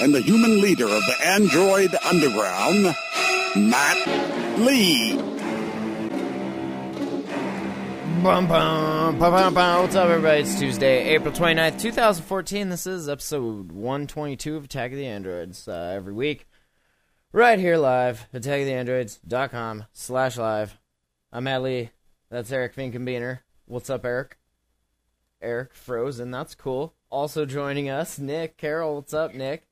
and the human leader of the android underground, Matt Lee. Bum, bum, bum, bum, bum. What's up, everybody? It's Tuesday, April 29th, 2014. This is episode 122 of Attack of the Androids. Uh, every week, right here live, attackoftheandroids.com slash live. I'm Matt Lee. That's Eric Finkenbeiner. What's up, Eric? Eric Frozen. That's cool. Also joining us, Nick Carroll. What's up, Nick?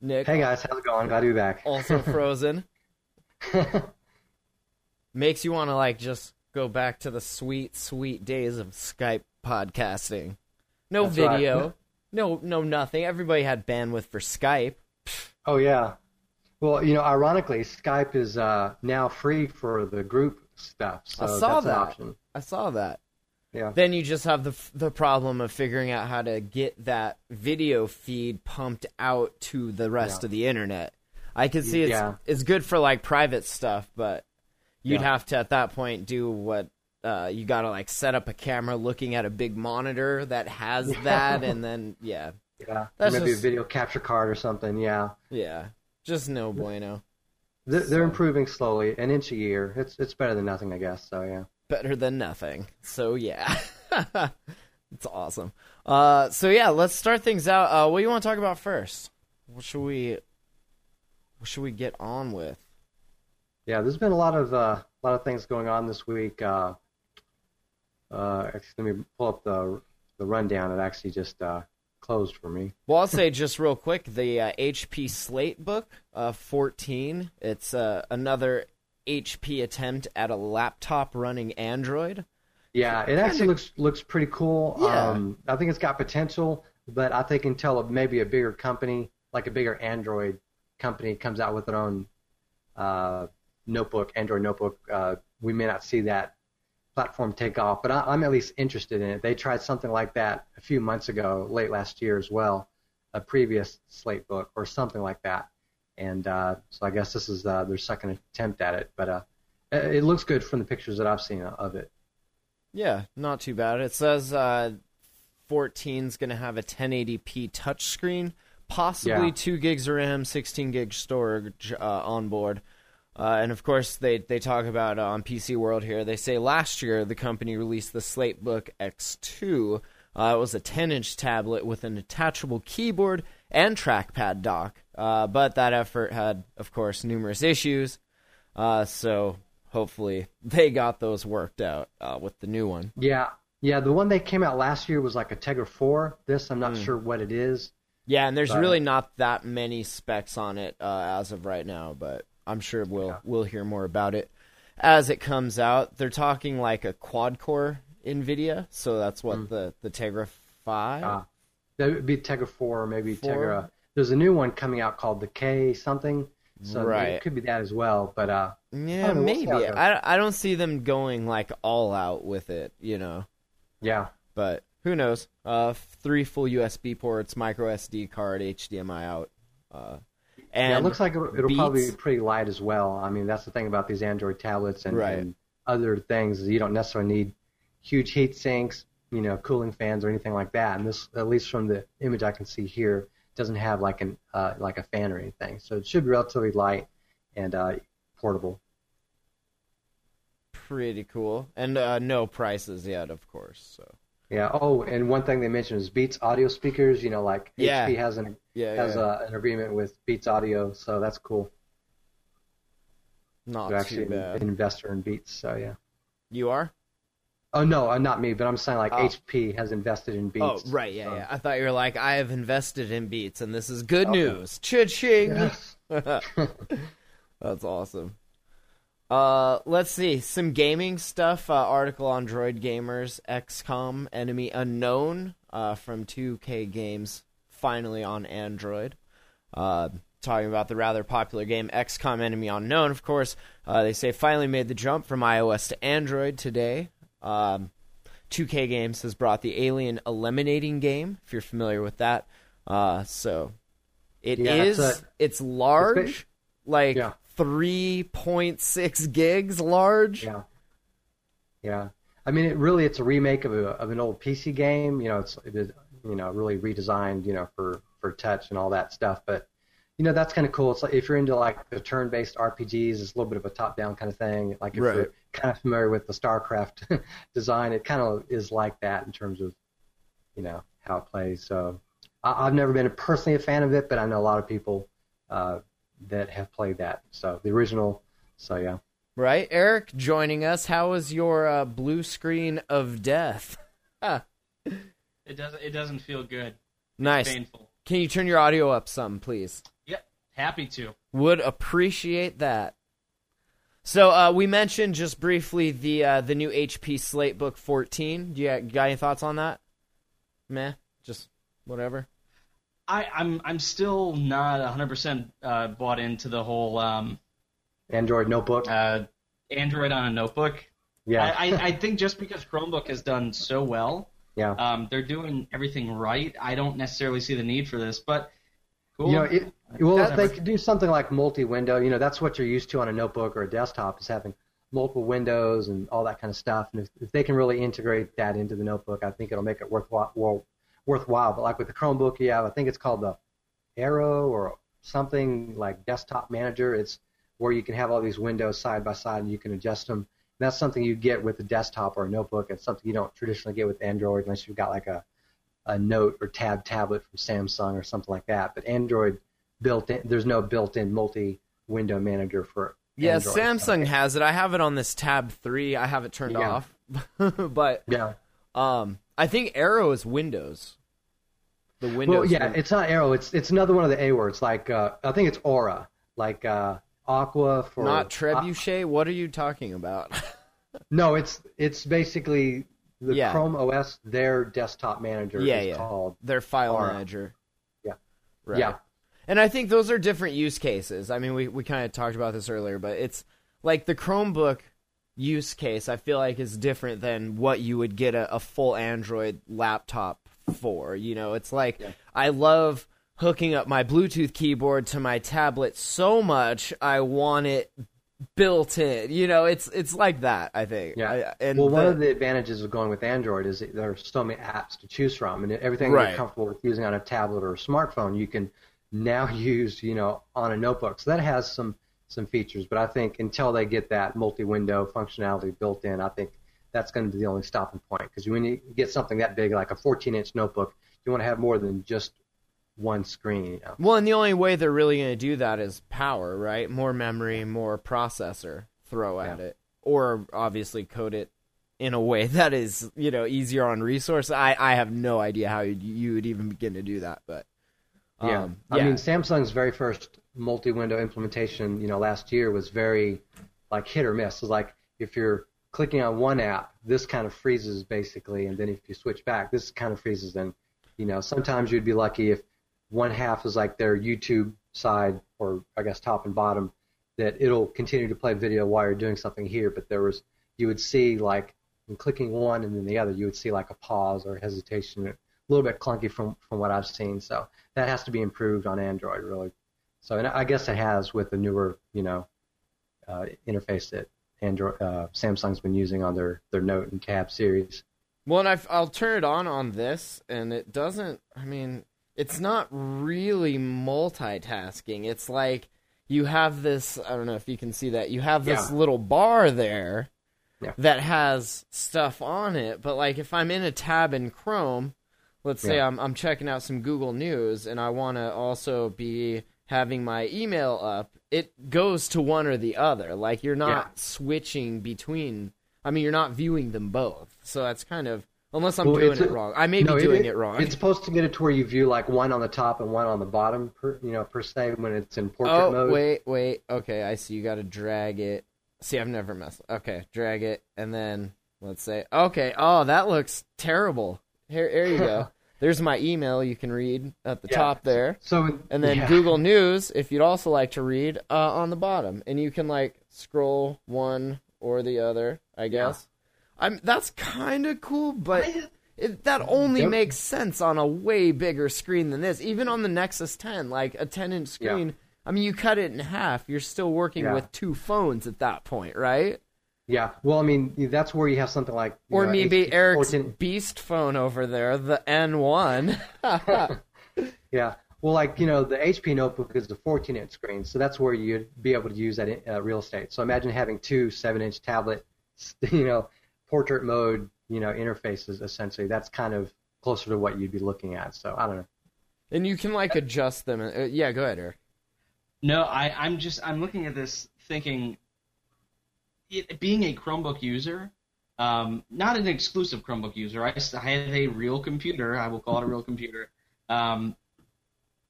Nick. Hey guys, how's it going? Glad to be back. Also frozen. Makes you want to like just go back to the sweet, sweet days of Skype podcasting. No That's right. video, no, no nothing. Everybody had bandwidth for Skype. oh yeah. Well, you know, ironically, Skype is uh, now free for the group stuff. So I saw that's that. an option. I saw that. Yeah. Then you just have the the problem of figuring out how to get that video feed pumped out to the rest Yeah. of the internet. I can see it's Yeah. it's good for like private stuff, but you'd Yeah. have to at that point do what uh, you got to like set up a camera looking at a big monitor that has that, and then yeah, Yeah. That's Maybe just- a video capture card or something. Yeah. yeah, just no bueno. They're, they're improving slowly, an inch a year. It's it's better than nothing, I guess. So yeah. Better than nothing. So yeah, it's awesome. Uh, so yeah, let's start things out. Uh, what do you want to talk about first? What should we? What should we get on with? Yeah, there's been a lot of uh, a lot of things going on this week. Uh, uh, let me pull up the the rundown. It actually just uh, closed for me. Well, I'll say just real quick the uh, HP Slatebook, uh, 14. It's uh, another HP attempt at a laptop running Android. Yeah, it actually looks looks pretty cool. Yeah. Um, I think it's got potential, but I think until maybe a bigger company, like a bigger Android company, comes out with their own uh, notebook, Android notebook, uh, we may not see that platform take off. But I, I'm at least interested in it. They tried something like that a few months ago, late last year as well, a previous Slatebook or something like that. And uh, so I guess this is uh, their second attempt at it. But uh, it, looks good from the pictures that I've seen of it. Yeah, not too bad. It says uh, 14's going to have a 1080p touchscreen, possibly Yeah. 2 gigs of RAM, 16 gig storage uh, on board. Uh, and of course, they, they talk about uh, on PC World here. They say last year the company released the Slatebook X2. Uh, it was a 10 inch tablet with an attachable keyboard and trackpad dock. Uh, but that effort had, of course, numerous issues. Uh, so hopefully they got those worked out uh, with the new one. Yeah, yeah. The one that came out last year was like a Tegra 4. This, I'm not Hmm. sure what it is. Yeah, and there's But- really not that many specs on it uh, as of right now, but I'm sure we'll Yeah. we'll hear more about it as it comes out. They're talking like a quad core Nvidia, so that's what the the Tegra Five. Uh, that would be Tegra 4 or maybe Four? Tegra. There's a new one coming out called the K something. So Right. it could be that as well. But uh, yeah, know, we'll maybe. how it goes. I I don't see them going like all out with it, you know. yeah, But who knows? Uh, three full USB ports, micro SD card, HDMI out. Uh, and yeah. It looks like it'll, it'll probably be pretty light as well. I mean, that's the thing about these Android tablets and, Right. and other things is you don't necessarily need huge heat sinks, you know, cooling fans or anything like that. And this, at least from the image I can see here, doesn't have like an uh, like a fan or anything. So it should be relatively light and uh, portable. pretty cool. And uh, no prices yet, of course. So Yeah. Oh, and one thing they mentioned is Beats audio speakers. You know, like Yeah. HP has an yeah, has yeah. uh an agreement with Beats Audio, so that's cool. not They're too actually bad. an investor in Beats, so yeah. You are? Oh no, uh, not me, but I'm saying like Oh. HP has invested in Beats. Oh, right, yeah, so- yeah. I thought you were like, I have invested in Beats, and this is good Oh, news. Cha-ching! Yes. That's awesome. Uh, let's see some gaming stuff. Uh, article on Droid Gamers, XCOM, Enemy Unknown, uh, from 2K Games, finally on Android. Uh, talking about the rather popular game XCOM Enemy Unknown, of course. Uh, they say finally made the jump from iOS to Android today. Um, 2K Games has brought the Alien Eliminating game, if you're familiar with that. Uh, so it Yeah, is. it's a- it's large, It's like Yeah. 3.6 gigs large. Yeah. Yeah. I mean, it really it's a remake of a of an old PC game. You know, it's it is you know really redesigned. You know, for for touch and all that stuff. But you know, that's kind of cool. It's like if you're into like the turn-based RPGs, it's a little bit of a top-down kind of thing. Like if Right. you're kind of familiar with the StarCraft design, it kind of is like that in terms of you know how it plays. So I, I've never been personally a fan of it, but I know a lot of people uh, that have played that. So the original. So yeah. Right, Eric joining us. How was your uh, blue screen of death? Ah, It doesn't. It doesn't feel good. nice. Painful. Can you turn your audio up some, please? Yep. Happy to. Would appreciate that. So uh, we mentioned just briefly the uh, the new HP Slatebook 14. Do you got, got any thoughts on that? Meh, just whatever. I, I'm. I'm still not 100 percent uh, bought into the whole um, Android notebook. uh, Android on a notebook. yeah. I, I, I think just because Chromebook has done so well, yeah. um, they're doing everything right. I don't necessarily see the need for this, but cool. You know, it, well, if they That's- could do something like multi-window, you know, that's what you're used to on a notebook or a desktop is having multiple windows and all that kind of stuff. And if, if they can really integrate that into the notebook, I think it'll make it worthwhile. Well, worthwhile. But like with the Chromebook, you have, I think it's called the Arrow or something like Desktop Manager. It's where you can have all these windows side by side and you can adjust them. And that's something you get with a desktop or a notebook. It's something you don't traditionally get with Android unless you've got like a a Note or Tab tablet from Samsung or something like that. But Android built in, there's no built-in multi-window manager for Yeah, Android. Samsung has it. I have it on this Tab 3. I have it turned Yeah. off. but Yeah. um, I think Arrow is Windows. The Windows. Well, yeah, one. it's not Arrow. It's it's another one of the A words. Like uh, I think it's Aura, like uh, Aqua for not Trebuchet. what are you talking about? no, it's it's basically the Yeah. Chrome OS. Their desktop manager Yeah, is yeah. called. Their file Aura. manager. Yeah. Right. Yeah. And I think those are different use cases. I mean, we, we kind of talked about this earlier, but it's like the Chromebook use case, I feel like, is different than what you would get a, a full Android laptop for. You know, it's like I love hooking up my Bluetooth keyboard to my tablet so much, I want it built in. You know, it's it's like that, I think. Yeah. I, and well, one the- of the advantages of going with Android is that there are so many apps to choose from, and everything Right. you're comfortable with using on a tablet or a smartphone, you can now use, you know, on a notebook. So that has some some features, but I think until they get that multi-window functionality built in, I think that's going to be the only stopping point. Because when you get something that big, like a 14-inch notebook, you want to have more than just one screen. You know? Well, and the only way they're really going to do that is power, right? More memory, more processor throw at Yeah. it, or obviously code it in a way that is, you know, easier on resource. I I have no idea how you, you would even begin to do that, but Yeah. um, I mean, Samsung's very first multi-window implementation, you know, last year was very like hit or miss. It's like if you're clicking on one app, this kind of freezes basically, and then if you switch back, this kind of freezes. And you know, sometimes you'd be lucky if one half is like their YouTube side, or I guess top and bottom, that it'll continue to play video while you're doing something here. But there was, you would see like in clicking one and then the other, you would see like a pause or hesitation, little bit clunky from from what I've seen. So that has to be improved on Android, really. So, and I guess it has with the newer, you know, uh, interface that Android, uh, Samsung's been using on their their Note and Tab series. Well, and I've, I'll turn it on on this, and it doesn't. I mean, it's not really multitasking. It's like you have this. I don't know if you can see that. You have this Yeah. little bar there Yeah. that has stuff on it. But like, if I'm in a tab in Chrome, let's say Yeah. I'm I'm checking out some Google News, and I want to also be having my email up. It goes to one or the other. Like you're not Yeah. switching between. I mean, you're not viewing them both. So that's kind of unless I'm Well, doing it a- wrong. I may No, be doing it, wrong. It's supposed to get it to where you view like one on the top and one on the bottom, per, you know, per se when it's in portrait oh mode. wait, wait. Okay, I see. You got to drag it. See, I've never messed. Okay, drag it, and then let's say, okay. Oh, that looks terrible. Here, here you go. There's my email you can read at the Yeah. top there. So And then yeah. Google News, if you'd also like to read, uh, on the bottom, and you can like scroll one or the other. I guess. I'm. That's kind of cool, but it, that only Yep. makes sense on a way bigger screen than this. Even on the Nexus 10, like a 10 inch Yeah. screen. I mean, you cut it in half. You're still working Yeah. with two phones at that point, right? Yeah, well, I mean, that's where you have something like Or know, maybe HP Eric's 14 beast phone over there, the N1. Yeah, well, like you know, the HP notebook is a 14-inch screen, so that's where you'd be able to use that uh, real estate. So imagine having two 7-inch tablet, you know, portrait mode, you know, interfaces. Essentially, that's kind of closer to what you'd be looking at. So I don't know. and you can like adjust them. Uh, yeah, go ahead, Eric. No, I, I'm just I'm looking at this thinking, it, being a Chromebook user, um, not an exclusive Chromebook user. I, I have a real computer. I will call it a real computer. Um,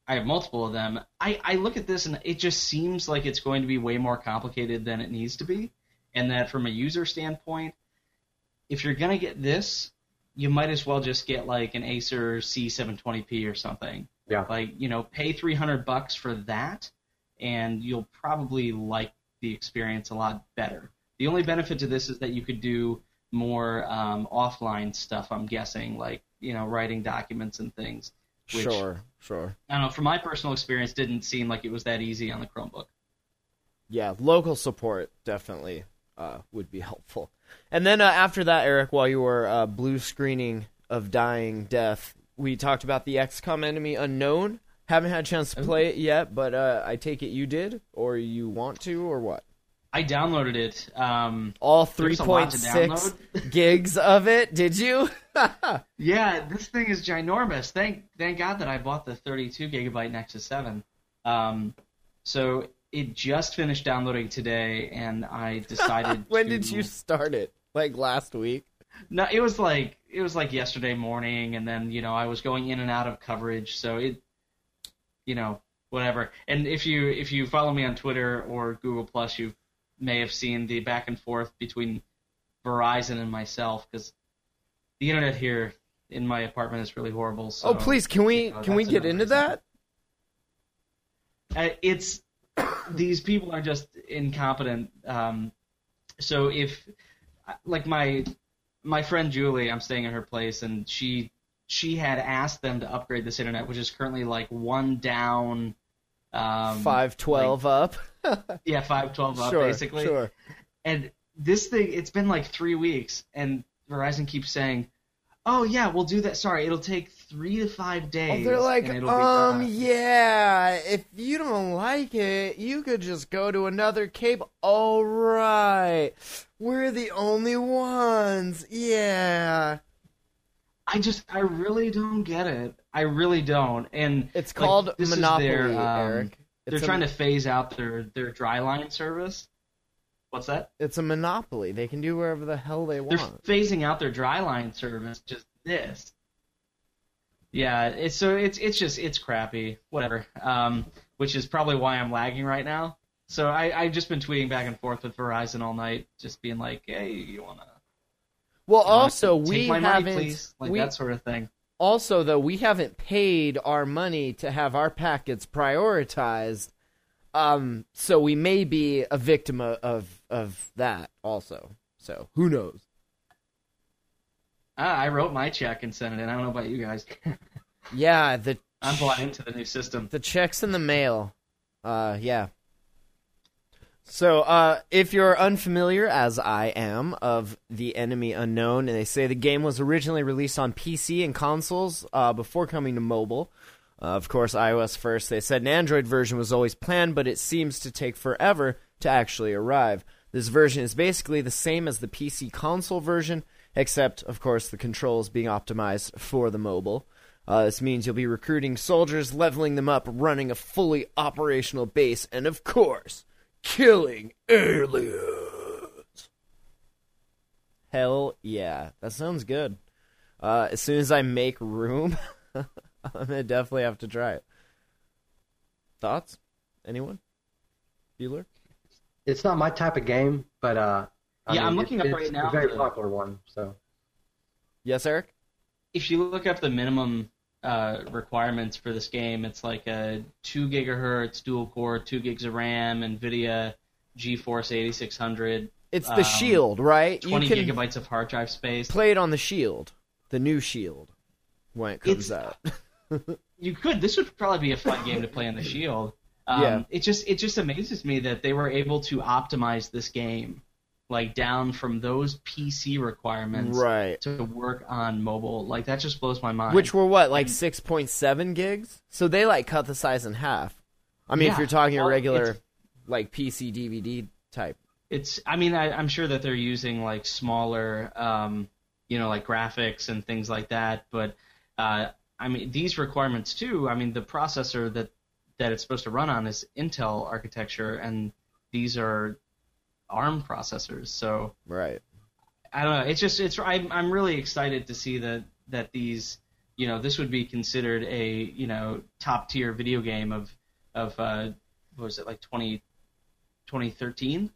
I have multiple of them. I, I look at this and it just seems like it's going to be way more complicated than it needs to be, and that from a user standpoint, if you're gonna get this, you might as well just get like an Acer C720p or something Yeah, like you know pay 300 bucks for that and you'll probably like the experience a lot better the only benefit to this is that you could do more um, offline stuff i'm guessing like you know writing documents and things which Sure, sure. i don't know from my personal experience didn't seem like it was that easy on the chromebook Yeah, local support definitely uh, would be helpful. And then uh, after that, Eric, while you were uh, blue screening of Dying Death, we talked about the XCOM Enemy Unknown. Haven't had a chance to play it yet, but uh, I take it you did, or you want to, or what? I downloaded it um, All There's a 3.6 gigs of it, did you? Yeah, this thing is ginormous. Thank thank God that I bought the 32 gigabyte Nexus 7. Um, so it just finished downloading today, and I decided. when to- did you start it? Like last week? No, it was like it was like yesterday morning, and then you know I was going in and out of coverage, so it, you know, whatever. And if you if you follow me on Twitter or Google Plus, you may have seen the back and forth between Verizon and myself because the internet here in my apartment is really horrible. So, oh, please, can we you know, can we get into reason. that? Uh, it's these people are just incompetent. Um, so if like my my friend Julie, I'm staying at her place, and she she had asked them to upgrade this internet, which is currently like one down. Um, Five twelve up. yeah, five twelve up sure, basically. sure. And this thing, it's been like three weeks, and Verizon keeps saying, "Oh yeah, we'll do that." Sorry, it'll take three to five days. they're like, and it'll be um, yeah, if you don't like it, you could just go to another cable. All right, we're the only ones. Yeah, I just, I really don't get it. I really don't. And it's like, called Monopoly, their, um, Eric. They're trying to phase out their their dry line service. What's that? It's a monopoly. They can do wherever the hell they want. They're phasing out their dry line service. Just this. Yeah, it's so it's it's just it's crappy. Whatever. Um, which is probably why I'm lagging right now. So I I've just been tweeting back and forth with Verizon all night, just being like, hey, you wanna Well, you wanna also take we haven't. please? like we, that sort of thing. Also though we haven't paid our money to have our packets prioritized. Um, so we may be a victim of of, of that also. So who knows? Ah, I wrote my check and sent it in. I don't know about you guys. Yeah, the I'm bought into the new system. the checks in the mail. Uh, yeah. So, uh, if you're unfamiliar, as I am, of the Enemy Unknown, and they say the game was originally released on PC and consoles uh, before coming to mobile. Uh, of course, iOS first. They said an Android version was always planned, but it seems to take forever to actually arrive. This version is basically the same as the PC console version, except, of course, the controls being optimized for the mobile. Uh, this means you'll be recruiting soldiers, leveling them up, running a fully operational base, and of course, killing aliens. Hell yeah, that sounds good. Uh, as soon as I make room, I'm gonna definitely have to try it. Thoughts? Anyone? Bueller? It's not my type of game, but uh, I Yeah, mean, I'm looking it- up it's right now A very popular one. So Yes, Eric. If you look up the minimum uh, requirements for this game. It's like a two gigahertz dual core, two gigs of RAM, NVIDIA GeForce 8600, It's the Um, Shield, right? 20 you can gigabytes of hard drive space. play it on the Shield, the new Shield, when it comes It's- out. you could. This would probably be a fun game to play on the Shield. Um, Yeah. It just it just amazes me that they were able to optimize this game, like down from those PC requirements right. to work on mobile. Like that just blows my mind. Which were what, like six point seven gigs? So they like cut the size in half. I mean, if you're talking a regular, like PC DVD type. it's I mean I, I'm sure that they're using like smaller um, you know like graphics and things like that, but uh, I mean these requirements too. I mean the processor that that it's supposed to run on is Intel architecture, and these are ARM processors. So Right. I don't know. It's just it's I'm I'm really excited to see that that these you know this would be considered a you know top tier video game of of uh, what was it like 20 2013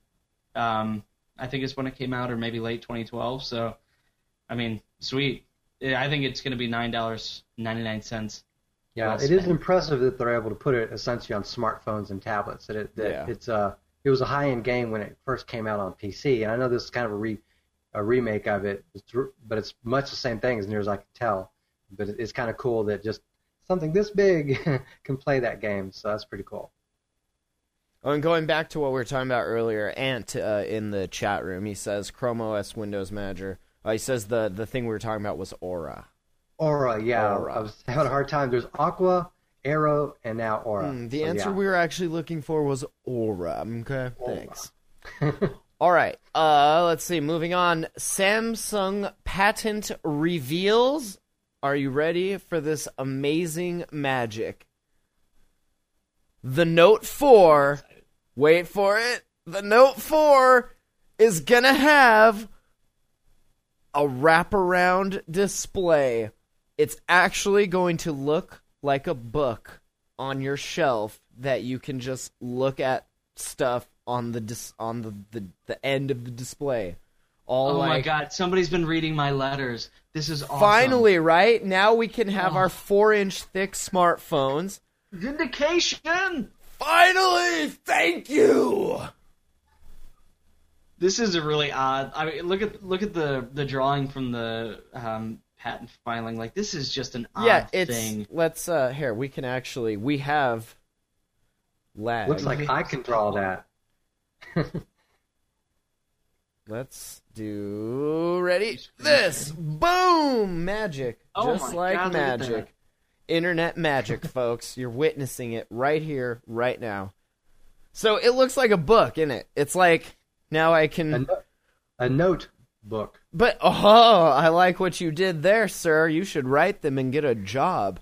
um, I think is when it came out or maybe late 2012 so I mean sweet I think it's going to be nine dollars ninety nine cents Yeah, well it is spent. impressive that they're able to put it essentially on smartphones and tablets. That it that Yeah. it's uh it was a high end game when it first came out on PC, and I know this is kind of a re a remake of it, it's, but it's much the same thing as near as I can tell. But it's kind of cool that just something this big can play that game, so that's pretty cool. Oh, and going back to what we were talking about earlier, Ant uh, in the chat room, he says Chrome OS Windows Manager. Uh, he says the the thing we were talking about was Aura. Aura, yeah, Aura. I was having a hard time. There's Aqua, Arrow, and now Aura. Hmm, the answer yeah. we were actually looking for was Aura. Okay, thanks. All right. Uh, let's see. Moving on. Samsung patent reveals. Are you ready for this amazing magic? The Note 4. Wait for it. The Note 4 is gonna have a wraparound display. It's actually going to look like a book on your shelf that you can just look at stuff on the dis- on the, the, the end of the display. All oh like my god somebody's been reading my letters this is awesome finally, right? Now we can have Oh. our 4-inch thick smartphones. vindication Finally, thank you. This is a really odd. I mean, look at look at the the drawing from the um, patent filing. Like this is just an odd yeah, it's thing. let's uh here, we can actually we have lag. Looks like I can draw that. Let's do ready this. Boom! Magic. Oh Just like God, look at that. magic. Internet magic, folks. You're witnessing it right here, right now. So it looks like a book, isn't it? It's like now i can no- a note book. But oh, I like what you did there, sir. You should write them and get a job.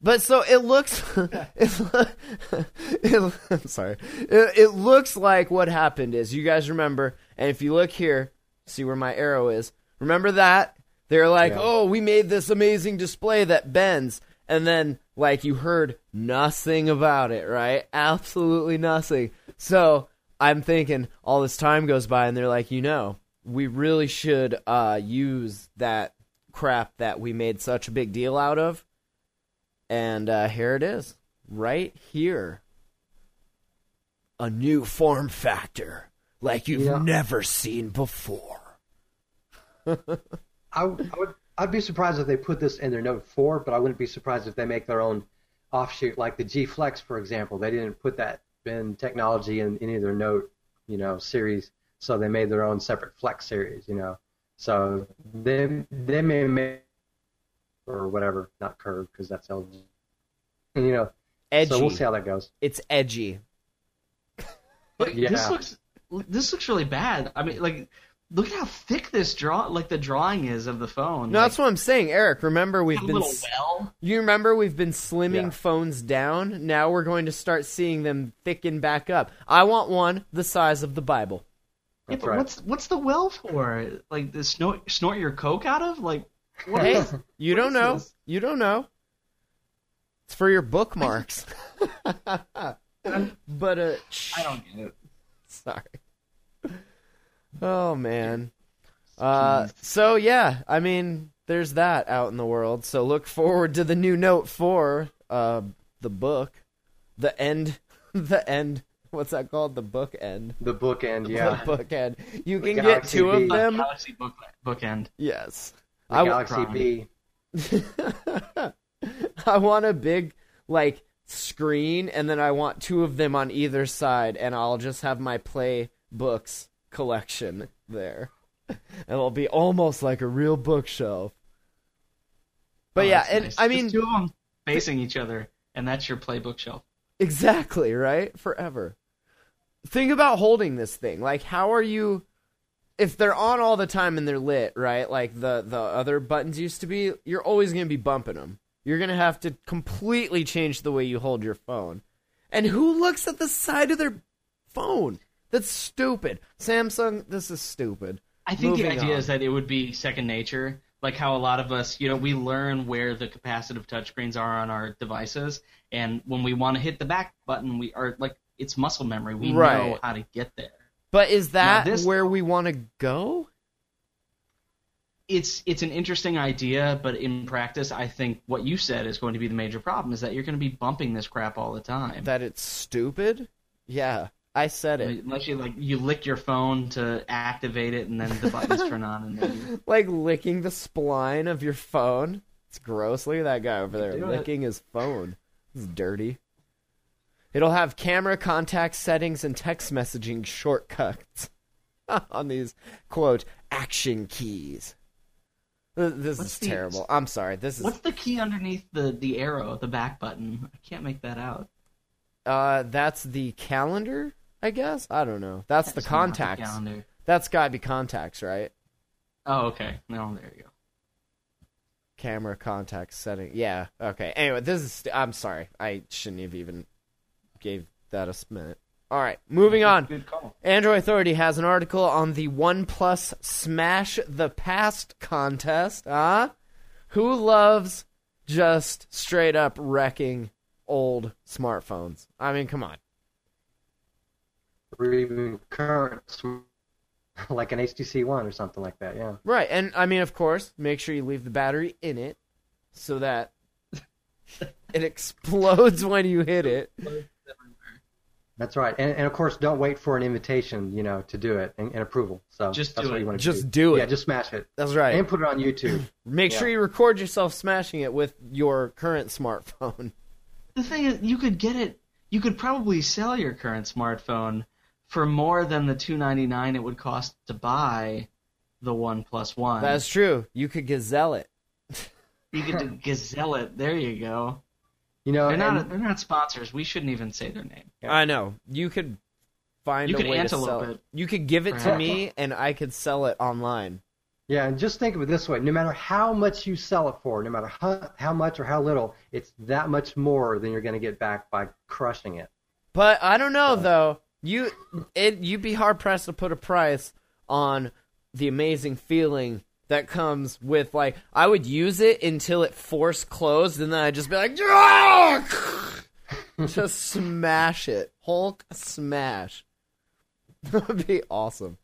But so it looks, it, it, I'm sorry. It, it looks like what happened is you guys remember, and if you look here, see where my arrow is. Remember that they're like, Yeah. oh, we made this amazing display that bends, and then like you heard nothing about it, right? Absolutely nothing. So I'm thinking all this time goes by, and they're like, you know, we really should uh, use that crap that we made such a big deal out of. And uh, here it is, right here. A new form factor, like you've Yeah. never seen before. I, I would I'd be surprised if they put this in their Note 4, but I wouldn't be surprised if they make their own offshoot, like the G Flex, for example. They didn't put that in technology in any of their Note, you know, series, so they made their own separate Flex series, you know. So they they may make or whatever, not curve because that's LG, you know. Edgy. So we'll see how that goes. It's edgy. Like, Yeah. This looks this looks really bad. I mean, like, look at how thick this draw, like the drawing is of the phone. No, like, that's what I'm saying, Eric. Remember we've a been well. you remember we've been slimming Yeah. phones down. Now we're going to start seeing them thicken back up. I want one the size of the Bible. Yeah, but right. what's what's the well for? Like the snort snort your coke out of? Like what Hey, is- you what don't is know. this? You don't know. It's for your bookmarks. but uh, I don't get it. sorry. Oh man. Uh, so yeah, I mean, there's that out in the world. So look forward to the new Note for uh, the book, the end, the end. What's that called? The book end. The bookend, yeah. The book end. You The can get two B. of them. Galaxy book bookend. Yes. The I, Galaxy B. I want a big like screen, and then I want two of them on either side, and I'll just have my play books collection there. And It'll be almost like a real bookshelf. But Oh, yeah, and nice. I Just mean, two of them facing each other, and that's your play bookshelf. Exactly, right? Forever. Think about holding this thing. Like how are you if they're on all the time and they're lit, right? Like the the other buttons used to be, you're always going to be bumping them. You're going to have to completely change the way you hold your phone. And who looks at the side of their phone? That's stupid. Samsung, this is stupid. I think the idea on. is that it would be second nature, like how a lot of us, you know, we learn where the capacitive touchscreens are on our devices, and when we want to hit the back button, we are like it's muscle memory. We know how to get there. But is that this- where we want to go? It's it's an interesting idea, but in practice, I think what you said is going to be the major problem: is that you're going to be bumping this crap all the time. That it's stupid? Yeah, I said it. Unless you like you lick your phone to activate it, and then the buttons turn on, and then you, like licking the spline of your phone. It's gross. Look at that guy over there do it. licking his phone. It's dirty. It'll have camera contact settings and text messaging shortcuts on these quote action keys. This What's is the- terrible. I'm sorry. This is what's the key underneath the the arrow, the back button? I can't make that out. uh that's the calendar, I guess. I don't know. That's, the That's not contacts. calendar. That's got to be contacts, right? Oh, okay. No, there you go. camera contact setting. Yeah. Okay. Anyway, this is. I'm sorry. I shouldn't have even gave that a minute. All right. Moving on. Android Authority has an article on the OnePlus Smash the Past contest. Huh? Who loves just straight up wrecking old smartphones? I mean, come on. Even current, like an HTC One or something like that. Yeah. Right. And I mean, of course, make sure you leave the battery in it so that it explodes when you hit it. That's right. And, and of course, don't wait for an invitation, you know, to do it and, and approval. So Just that's do what it. you want to Just do. do it. Yeah, just smash it That's right. and put it on YouTube. Make sure you record yourself smashing it with your current smartphone. The thing is, you could get it. You could probably sell your current smartphone for more than the two ninety nine it would cost to buy the One Plus One. That's true. You could gazelle it. you could gazelle it. There you go. You know, They're and- not. They're not sponsors. We shouldn't even say their name. I know. You could find You a could way to antelope sell it. it. You could give it to me, and I could sell it online. Yeah, and just think of it this way: no matter how much you sell it for, no matter how, how much or how little, it's that much more than you're going to get back by crushing it. But I don't know though. You it you'd be hard pressed to put a price on the amazing feeling that comes with like I would use it until it force closed, and then I'd just be like, just smash it, Hulk smash. That would be awesome.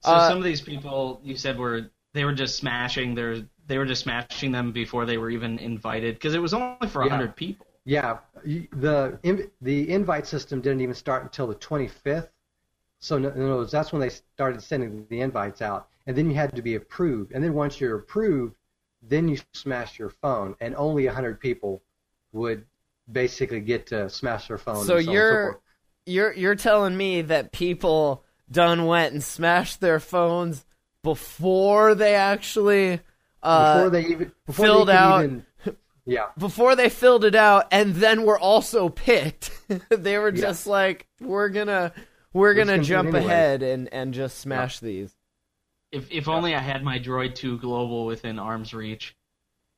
So Uh, some of these people you said were they were just smashing their they were just smashing them before they were even invited because it was only for a Yeah. hundred people. Yeah, the the invite system didn't even start until the 25th. So in other words, that's when they started sending the invites out, and then you had to be approved. And then once you're approved, then you smash your phone, and only 100 people would basically get to smash their phone. So and on you're forth. you're you're telling me that people done went and smashed their phones before they actually uh, before they even before filled they out- Even, yeah, before they filled it out and then were also picked. they were Yeah. just like, we're gonna we're just gonna jump anyway. ahead and and just smash these. If if only I had my Droid 2 Global within arm's reach,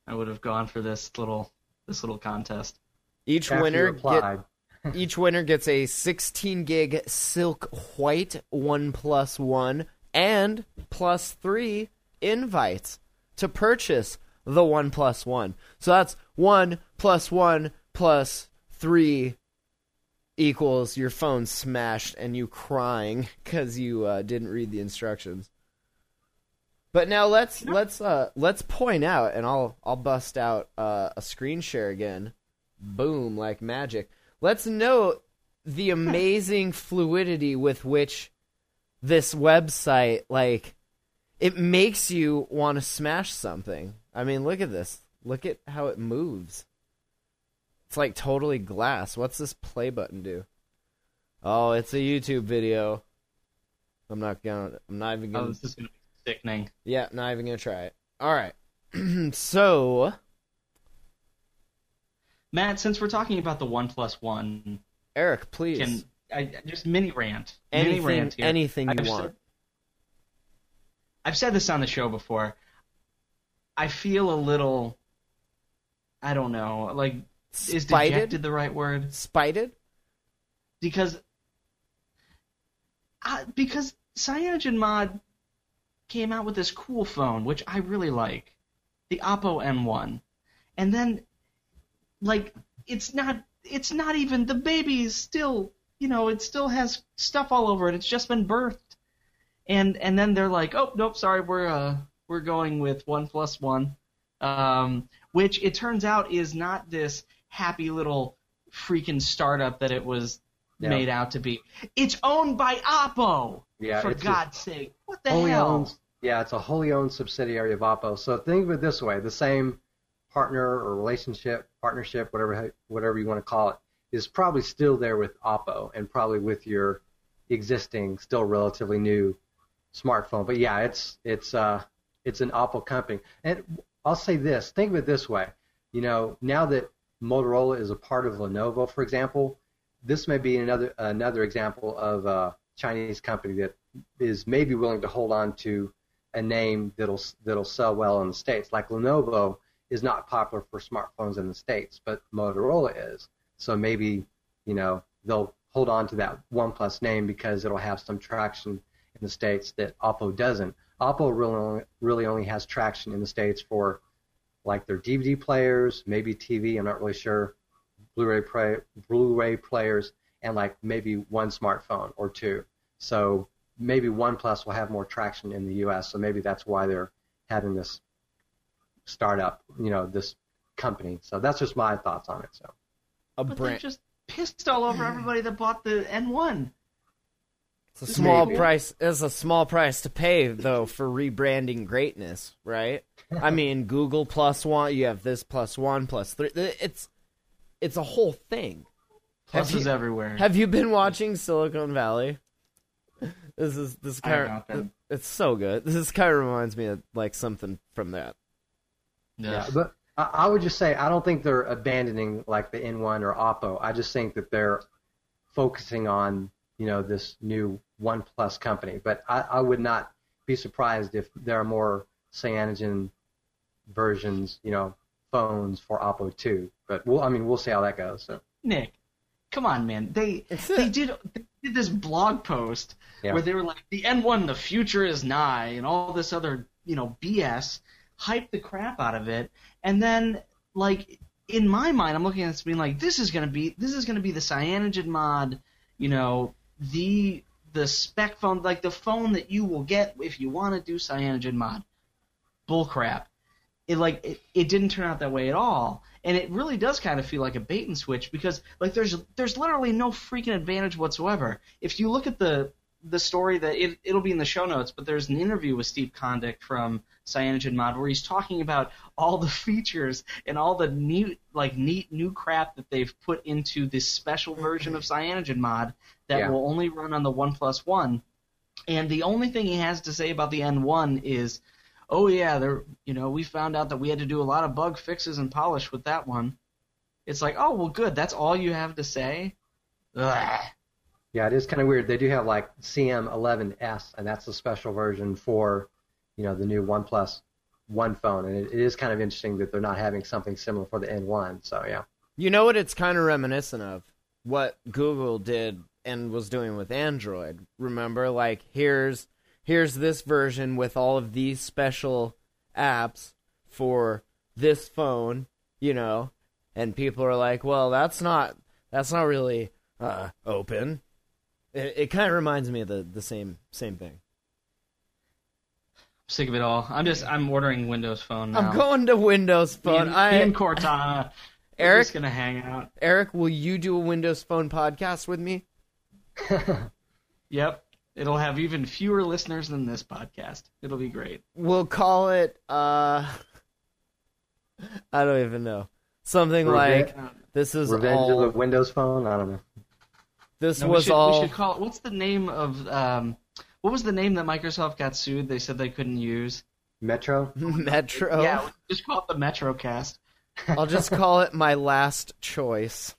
I would have gone for this little this little contest. Each after winner get, each winner gets a 16 gig silk white one plus one and plus three invites to purchase the one plus one. So that's one plus one plus three equals your phone smashed and you crying because you uh, didn't read the instructions. But now let's let's uh let's point out, and I'll I'll bust out uh, a screen share again. Boom, like magic. Let's note the amazing fluidity with which this website like it makes you want to smash something. I mean, look at this. Look at how it moves. It's like totally glass. What's this play button do? Oh, it's a YouTube video. I'm not gonna. I'm not even Oh, gonna. this is gonna be sickening. Yeah, not even gonna try it. All right. so Matt, since we're talking about the one plus one, Eric, please. can I just mini rant? mini rant here. anything you I've want. Said, I've said this on the show before. I feel a little. I don't know. Like, is Spited? dejected the right word? Spited? because I, because Cyanogen Mod came out with this cool phone, which I really like, the Oppo N1, and then like it's not it's not even the baby is still you know it still has stuff all over it. It's just been birthed, and and then they're like, oh nope, sorry, we're uh we're going with one plus one, um, which it turns out is not this happy little freaking startup that it was Yeah. made out to be. It's owned by Oppo. Yeah, for it's a God's sake, what the hell? owned. Yeah, it's a wholly owned subsidiary of Oppo. So think of it this way: the same partner or relationship, partnership, whatever whatever you want to call it, is probably still there with Oppo and probably with your existing, still relatively new smartphone. But yeah, it's it's uh it's an Oppo company. And I'll say this: think of it this way. You know, now that Motorola is a part of Lenovo, for example, this may be another another example of a Chinese company that is maybe willing to hold on to a name that'll that'll sell well in the states. Like Lenovo is not popular for smartphones in the states, but Motorola is. So maybe you know they'll hold on to that OnePlus name because it'll have some traction in the states that Oppo doesn't. Oppo really only, really only has traction in the states for like their DVD players, maybe TV. I'm not really sure. Blu-ray play, Blu-ray players, and like maybe one smartphone or two. So maybe OnePlus will have more traction in the U.S. So maybe that's why they're having this startup, you know, this company. So that's just my thoughts on it. So A But they're brand. just pissed all over everybody that bought the N1. It's a small Maybe. price. It's a small price to pay though for rebranding greatness, right? I mean, Google plus one. You have this plus one plus three. It's it's a whole thing. Have Pluses you- everywhere. Have you been watching Silicon Valley? This is this I have kind of it's so good. This kind of reminds me of like something from that. yeah, but I, I would just say I don't think they're abandoning like the N1 or Oppo. I just think that they're focusing on you know this new OnePlus company. But I, I would not be surprised if there are more cyanogen versions, you know, phones for Oppo too. But we'll, I mean, we'll see how that goes. So Nick, come on, man. They they did they did this blog post Yeah. where they were like, the N1, the future is nigh, and all this other you know BS, hype the crap out of it, and then like in my mind, I'm looking at this being like, this is gonna be this is gonna be the cyanogen mod, you know, the the spec phone, like the phone that you will get if you want to do cyanogen mod. Bullcrap. It like it, it didn't turn out that way at all, and it really does kind of feel like a bait and switch because like there's there's literally no freaking advantage whatsoever. If you look at the the story that it, it'll be in the show notes, but there's an interview with Steve Kondik from Cyanogen Mod where he's talking about all the features and all the neat like neat new crap that they've put into this special version of Cyanogen Mod that Yeah. will only run on the One Plus One. And the only thing he has to say about the N1 is, oh yeah, there you know we found out that we had to do a lot of bug fixes and polish with that one. It's like, oh well, good. That's all you have to say. Ugh. Yeah, it is kind of weird. They do have like CM11S, and that's the special version for, you know, the new OnePlus One phone, and it, it is kind of interesting that they're not having something similar for the N1. So yeah, You know what it's kind of reminiscent of? What Google did and was doing with Android. Remember like here's here's this version with all of these special apps for this phone, you know, and people are like, "Well, that's not that's not really uh open." It, it kind of reminds me of the the same same thing. sick of it all. I'm just I'm ordering Windows Phone now. I'm going to Windows Phone. I, and Cortana. we're Eric, just gonna hang out. Eric, will you do a Windows Phone podcast with me? Yep. It'll have even fewer listeners than this podcast. It'll be great. We'll call it. uh I don't even know. Something Revenge- like this is Revenge all. of the Windows Phone. I don't know. this No, we was should, all. We should call it. What's the name of um? What was the name that Microsoft got sued? They said they couldn't use. Metro. Metro. Yeah, just call it the MetroCast. I'll just call it my last choice.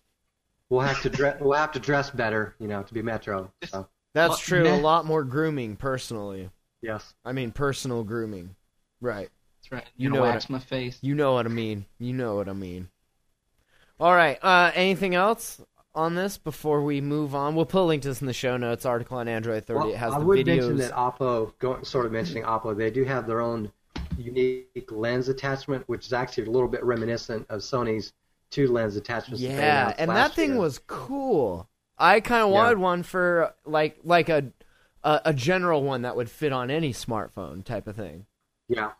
We'll have to dress. we'll have to dress better, you know, to be Metro. So That's Well, true. meh. A lot more grooming, personally. yes. I mean, personal grooming. Right. That's right. You You know know, what wax my face. You know what I mean. You know what I mean. All right. Uh, anything else on this before we move on? We'll put a link to this in the show notes. Article on Android 30. Well, it has I the would videos. mention that Oppo, going, sort of mentioning Oppo, they do have their own unique lens attachment, which is actually a little bit reminiscent of Sony's two lens attachments. yeah, and that thing year. was cool. I kind of Yeah. wanted one for like like a, a a general one that would fit on any smartphone type of thing. Yeah,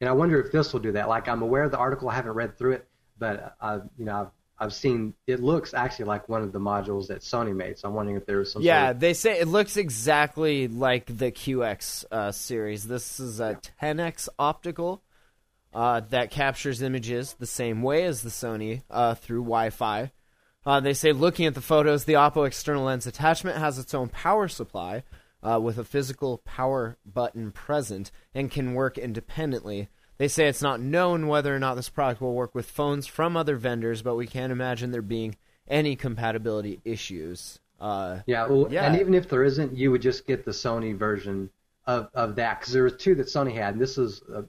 and I wonder if this will do that. Like I'm aware of the article, I haven't read through it, but I, you know, I've, I've seen it looks actually like one of the modules that Sony made. So I'm wondering if there was some. Yeah, sort of, they say it looks exactly like the QX uh, series. This is a 10x optical uh, that captures images the same way as the Sony uh, through Wi-Fi. Uh, they say looking at the photos, the Oppo external lens attachment has its own power supply uh, with a physical power button present and can work independently. They say it's not known whether or not this product will work with phones from other vendors, but we can't imagine there being any compatibility issues. Uh, yeah, well, Yeah. and even if there isn't, you would just get the Sony version of of that because there were two that Sony had, and this is uh,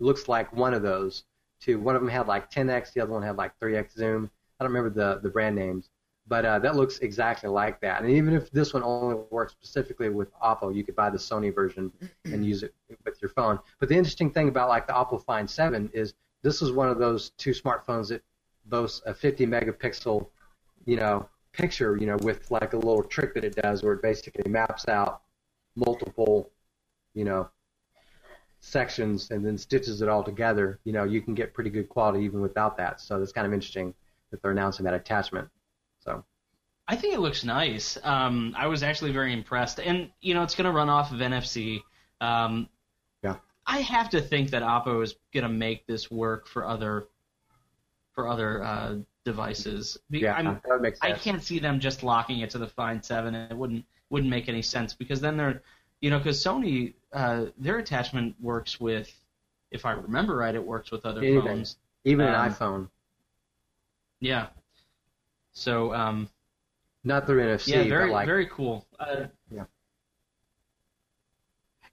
looks like one of those two. One of them had like 10x, the other one had like 3x zoom. I don't remember the the brand names, but uh, that looks exactly like that. And even if this one only works specifically with Oppo, you could buy the Sony version and use it with your phone. But the interesting thing about like the Oppo Find 7 is this is one of those two smartphones that boasts a 50 megapixel, you know, picture, you know, with like a little trick that it does where it basically maps out multiple, you know, sections and then stitches it all together. You know, you can get pretty good quality even without that. So that's kind of interesting that they're announcing that attachment. So I think it looks nice. Um, I was actually very impressed, and you know, it's going to run off of NFC. Um, Yeah. I have to think that Oppo is going to make this work for other for other uh, devices. Yeah, I'm, that makes I sense. can't see them just locking it to the Find Seven, it wouldn't wouldn't make any sense because then they're, you know, because Sony uh, their attachment works with, if I remember right, it works with other phones. Even um, an iPhone, Yeah. So um, not through NFC, yeah, very like very cool. Uh, Yeah.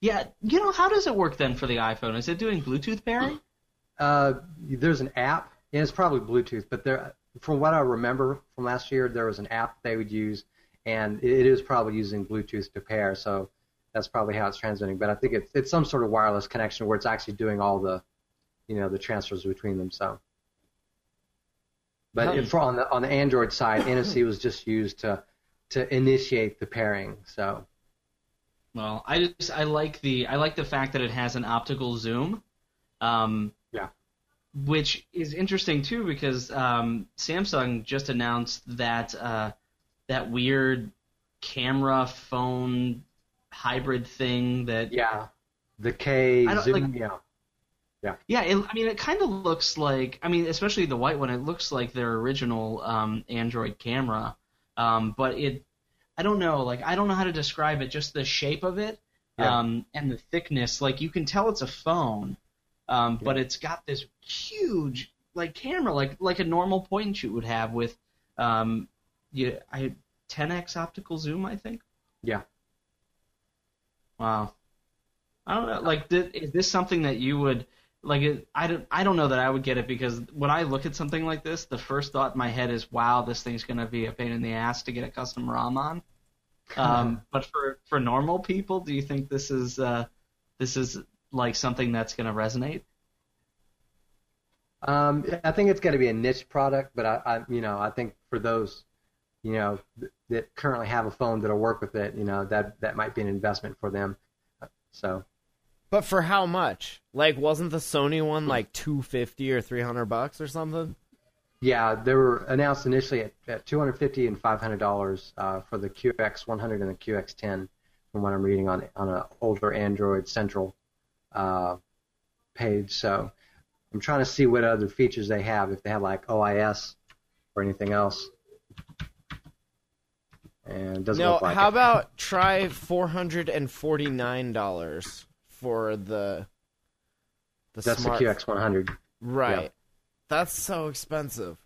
Yeah, you know, how does it work then for the iPhone? Is it doing Bluetooth pairing? Uh, there's an app, and it's probably Bluetooth, but there, from what I remember from last year, there was an app they would use, and it it is probably using Bluetooth to pair. So that's probably how it's transmitting. But I think it's it's some sort of wireless connection where it's actually doing all the, you know, the transfers between them. So. But for on the on the Android side, NFC was just used to to initiate the pairing. So Well, I just I like the I like the fact that it has an optical zoom. Um, Yeah. Which is interesting too because um, Samsung just announced that uh, that weird camera phone hybrid thing that yeah, the K zoom, like- yeah. Yeah, it, I mean, it kind of looks like, I mean, especially the white one, it looks like their original um, Android camera. Um, but it, I don't know, like, I don't know how to describe it, just the shape of it Yeah. um, and the thickness. Like, you can tell it's a phone, um, but it's got this huge, like, camera, like like a normal point and shoot would have with, um, yeah, I 10x optical zoom, I think. Yeah. Wow. I don't know. Like, th- is this something that you would like? It, I don't. I don't know that I would get it because when I look at something like this, the first thought in my head is, "Wow, this thing's gonna be a pain in the ass to get a custom ROM on." Um, but for for normal people, do you think this is uh, this is like something that's gonna resonate? Um, I think it's going to be a niche product, but I, I, you know, I think for those, you know, th- that currently have a phone that'll work with it, you know, that that might be an investment for them. So, But for how much? Like, wasn't the Sony one like two fifty or three hundred bucks or something? Yeah, they were announced initially at, at 250 and 500 dollars uh, for the QX100 and the QX10, from what I'm reading on on an older Android Central uh, page. So I'm trying to see what other features they have, if they have like OIS or anything else. And doesn't No, look like how it. about try four hundred and forty nine dollars for the the That's smart the QX100. right? yeah. That's so expensive.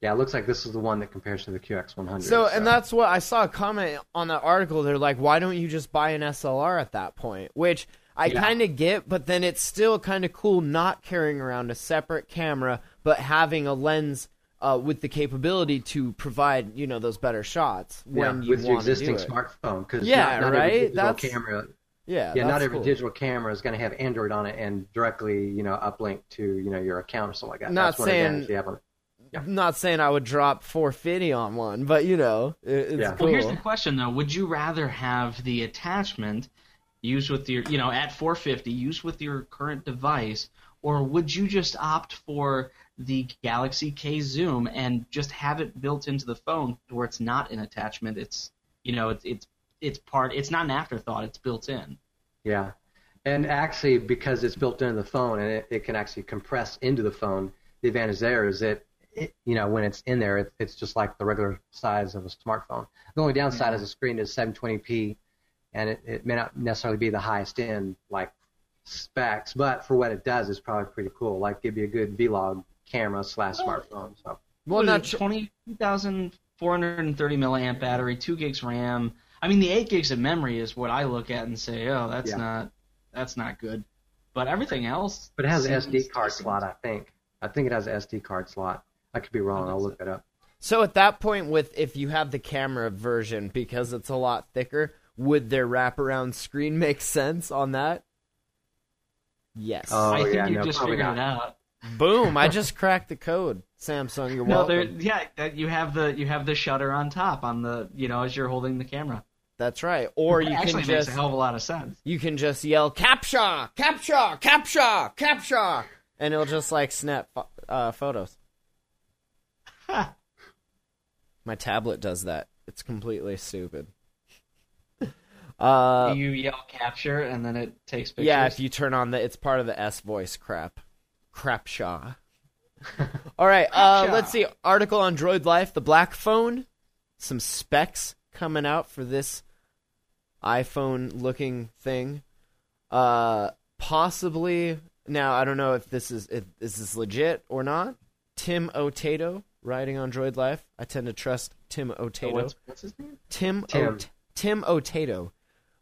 Yeah, it looks like this is the one that compares to the QX100. So, and that's what I saw a comment on that article. They're like, why don't you just buy an SLR at that point? Which I Yeah. kind of get, but then it's still kind of cool not carrying around a separate camera, but having a lens uh, with the capability to provide, you know, those better shots when yeah, you with your existing do it. smartphone. Because Yeah, not, not right? That's- camera Yeah, yeah, not every cool. digital camera is going to have Android on it and directly, you know, uplink to you know your account or something like that. Not That's saying- advantage you have on- I'm not saying I would drop 450 on one, but you know, it, it's Yeah. cool. Well, here's the question though: Would you rather have the attachment used with your, you know, at 450, used with your current device, or would you just opt for the Galaxy K Zoom and just have it built into the phone where it's not an attachment? It's, you know, it's it's it's part. It's not an afterthought. It's built in. Yeah, and actually because it's built into the phone and it, it can actually compress into the phone, the advantage there is that it, you know when it's in there, it, it's just like the regular size of a smartphone. The only downside is the screen is 720p, and it, it may not necessarily be the highest end like specs, but for what it does, it's probably pretty cool. Like give you a good vlog camera slash smartphone. So. well, What is not it, tr- 22,430 milliamp battery, two gigs RAM. I mean, the eight gigs of memory is what I look at and say, oh, that's Yeah. not that's not good. But everything else. But it has an SD card decent. slot, I think. I think it has an SD card slot. I could be wrong. I'll look it up. So at that point, with if you have the camera version because it's a lot thicker, would their wraparound screen make sense on that? Yes. Oh, I think yeah, you no, just probably figured not. it out. Boom! I just cracked the code. Samsung, you're No, there, welcome. yeah, you have the you have the shutter on top on the you know as you're holding the camera. That's right. Or you actually can makes just a hell of a lot of sense. you can just yell captcha, captcha, captcha, captcha, and it'll just like snap uh, photos. My tablet does that. It's completely stupid. Uh, you yell capture and then it takes pictures. yeah, if you turn on the, it's part of the S voice crap, crapshaw. All right, uh, let's see. Article on Droid Life, the black phone, some specs coming out for this iPhone looking thing. Uh, possibly now. I don't know if this is if this is legit or not. Tim Otato writing on Droid Life. I tend to trust Tim Otato. what's, what's his name? Tim Tim. Ot- Tim Otato.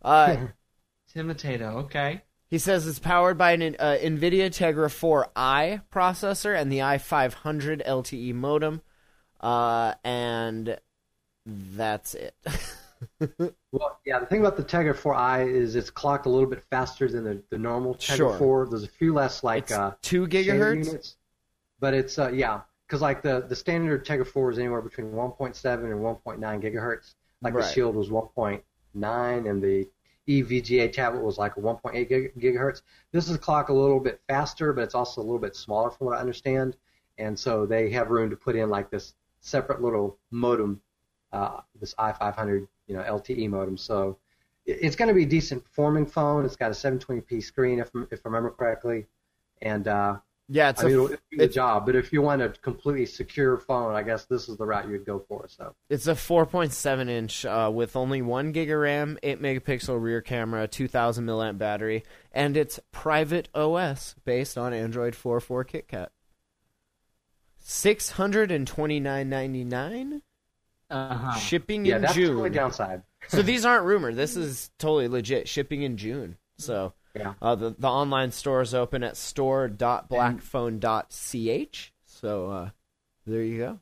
Uh, Tim Potato. Okay. he says it's powered by an uh, NVIDIA Tegra 4i processor and the i500 LTE modem, uh, and that's it. Well, yeah, the thing about the Tegra 4i is it's clocked a little bit faster than the, the normal Tegra Sure. 4. There's a few less like it's uh, two gigahertz. units, but it's uh, yeah, because like the the standard Tegra 4 is anywhere between 1.7 and 1.9 gigahertz. Like Right. the Shield was 1.9, and the EVGA tablet was like 1.8 gig- gigahertz. This is clock a little bit faster, but it's also a little bit smaller from what I understand, and so they have room to put in like this separate little modem, uh, this i500 you know LTE modem. So it's going to be a decent performing phone. It's got a 720p screen if if I remember correctly, and uh, Yeah, it's I a mean, f- it'll do the it's- job. But if you want a completely secure phone, I guess this is the route you'd go for. So It's a 4.7 inch uh, with only one gig of RAM, 8 megapixel rear camera, 2000 milliamp battery, and it's PrivatOS based on Android 4.4 KitKat. Six hundred and twenty nine ninety nine Uh-huh. shipping yeah, in that's the June. only downside. so these aren't rumor. This is totally legit. Shipping in June. So Yeah. uh, the the online store is open at store.blackphone.ch. So uh, there you go.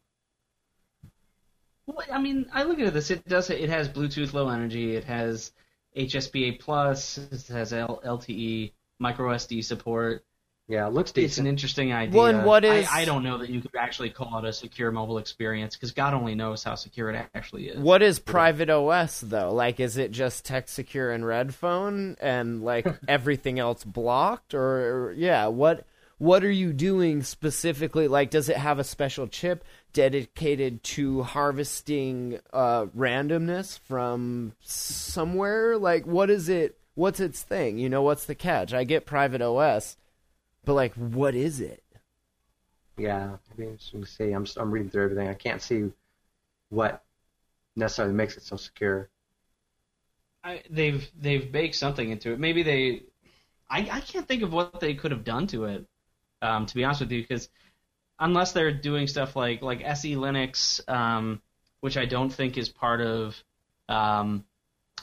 Well, I mean, I look at this. It does. It has Bluetooth Low Energy. It has HSPA Plus. It has L- LTE micro SD support. Yeah, it looks it's an interesting idea. Well, and what I- I, don't know that you could actually call it a secure mobile experience because God only knows how secure it actually is. What is private OS though? Like, is it just TextSecure and Red Phone and like everything else blocked, or, or yeah, what what are you doing specifically? Like, does it have a special chip dedicated to harvesting uh, randomness from somewhere? Like, what is it? What's its thing? You know, what's the catch? I get PrivatOS, but like, what is it? Yeah, it'd be interesting to see. I'm I'm reading through everything. I can't see what necessarily makes it so secure. I, they've they've baked something into it. Maybe they. I, I can't think of what they could have done to it. Um, to be honest with you, because unless they're doing stuff like like SE Linux, um, which I don't think is part of. Um,